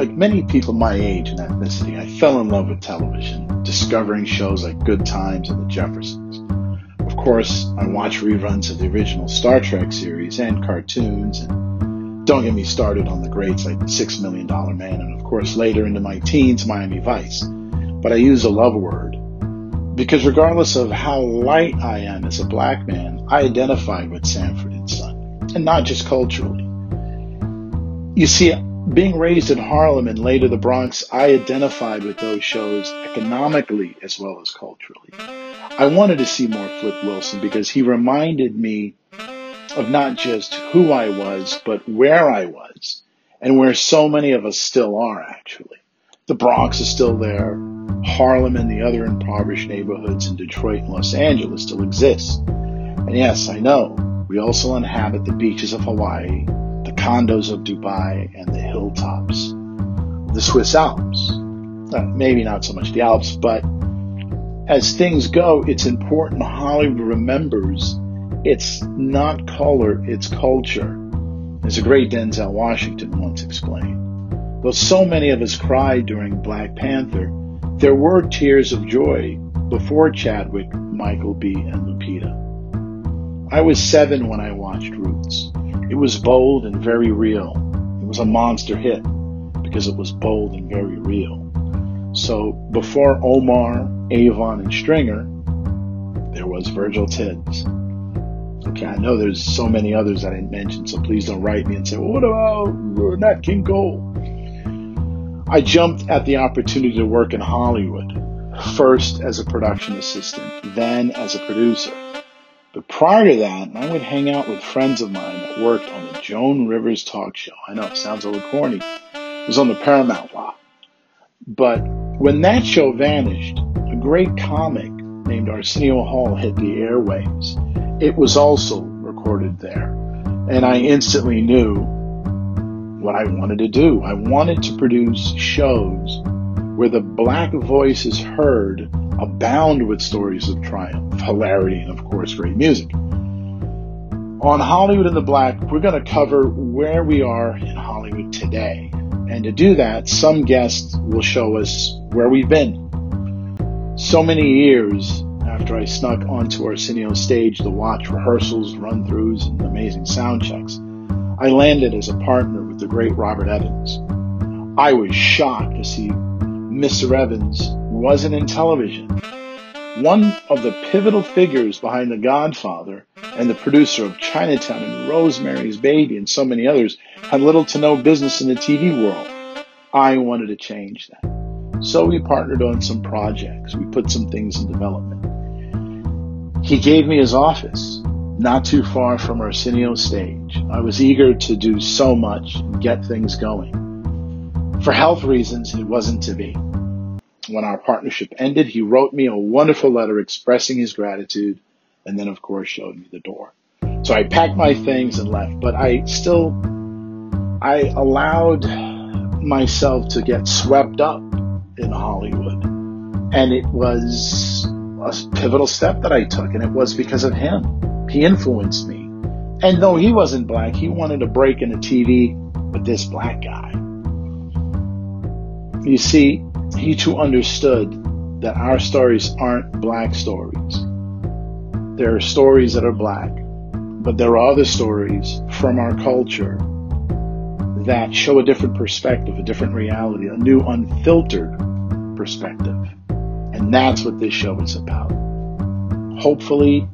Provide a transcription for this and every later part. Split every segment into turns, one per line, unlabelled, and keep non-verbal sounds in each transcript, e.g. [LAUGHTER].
like many people my age and ethnicity, I fell in love with television, discovering shows like Good Times and The Jeffersons. Of course, I watched reruns of the original Star Trek series and cartoons, and don't get me started on the greats like Six Million Dollar Man, and of course, later into my teens, Miami Vice. But I use a love word because regardless of how light I am as a black man, I identify with Sanford and Son, and not just culturally. You see, being raised in Harlem and later the Bronx, I identified with those shows economically as well as culturally. I wanted to see more Flip Wilson because he reminded me of not just who I was, but where I was and where so many of us still are actually. The Bronx is still there. Harlem and the other impoverished neighborhoods in Detroit and Los Angeles still exist. And yes, I know, we also inhabit the beaches of Hawaii, condos of Dubai, and the hilltops the Swiss Alps. Uh, maybe not so much the Alps, but as things go, it's important Hollywood remembers it's not color, it's culture. As a great Denzel Washington once explained. Though so many of us cried during Black Panther, there were tears of joy before Chadwick, Michael B., and Lupita. I was seven when I watched Roots. It was bold and very real. It was a monster hit because it was bold and very real. So before Omar, Avon, and Stringer, there was Virgil Tibbs. Okay, I know there's so many others I didn't mention, so please don't write me and say, well, what about uh, Nat King Cole? I jumped at the opportunity to work in Hollywood, first as a production assistant, then as a producer. But prior to that, I would hang out with friends of mine worked on the Joan Rivers talk show. I know it sounds a little corny. It was on the Paramount lot. But when that show vanished, a great comic named Arsenio Hall hit the airwaves. It was also recorded there. And I instantly knew what I wanted to do. I wanted to produce shows where the black voice is heard, abound with stories of triumph, hilarity, and of course, great music. On Hollywood in the Black, we're going to cover where we are in Hollywood today. And to do that, some guests will show us where we've been. So many years after I snuck onto Arsenio's stage to watch rehearsals, run throughs, and amazing sound checks, I landed as a partner with the great Robert Evans. I was shocked to see Mr. Evans wasn't in television. One of the pivotal figures behind The Godfather and the producer of Chinatown and Rosemary's Baby and so many others had little to no business in the TV world. I wanted to change that. So we partnered on some projects. We put some things in development. He gave me his office not too far from Arsenio stage. I was eager to do so much and get things going. For health reasons, it wasn't to be. When our partnership ended, he wrote me a wonderful letter expressing his gratitude and then, of course, showed me the door. So I packed my things and left, but I still, I allowed myself to get swept up in Hollywood. And it was a pivotal step that I took, and it was because of him. He influenced me. And though he wasn't black, he wanted to break into TV with this black guy. You see, he too understood that our stories aren't black stories. There are stories that are black, but there are other stories from our culture that show a different perspective, a different reality, a new unfiltered perspective. And that's what this show is about. Hopefully,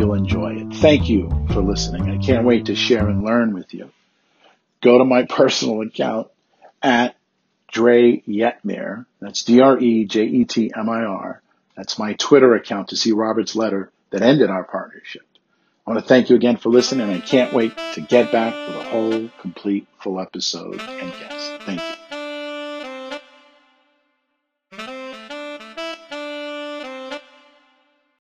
You'll enjoy it. Thank you for listening. I can't wait to share and learn with you. Go to my [LAUGHS] personal account at Dre Yetmir. That's D-R-E-J-E-T-M-I-R. That's my Twitter account to see Robert's letter that ended our partnership. I want to thank you again for listening, and I can't wait to get back with a whole, complete, full episode and guest. Thank you.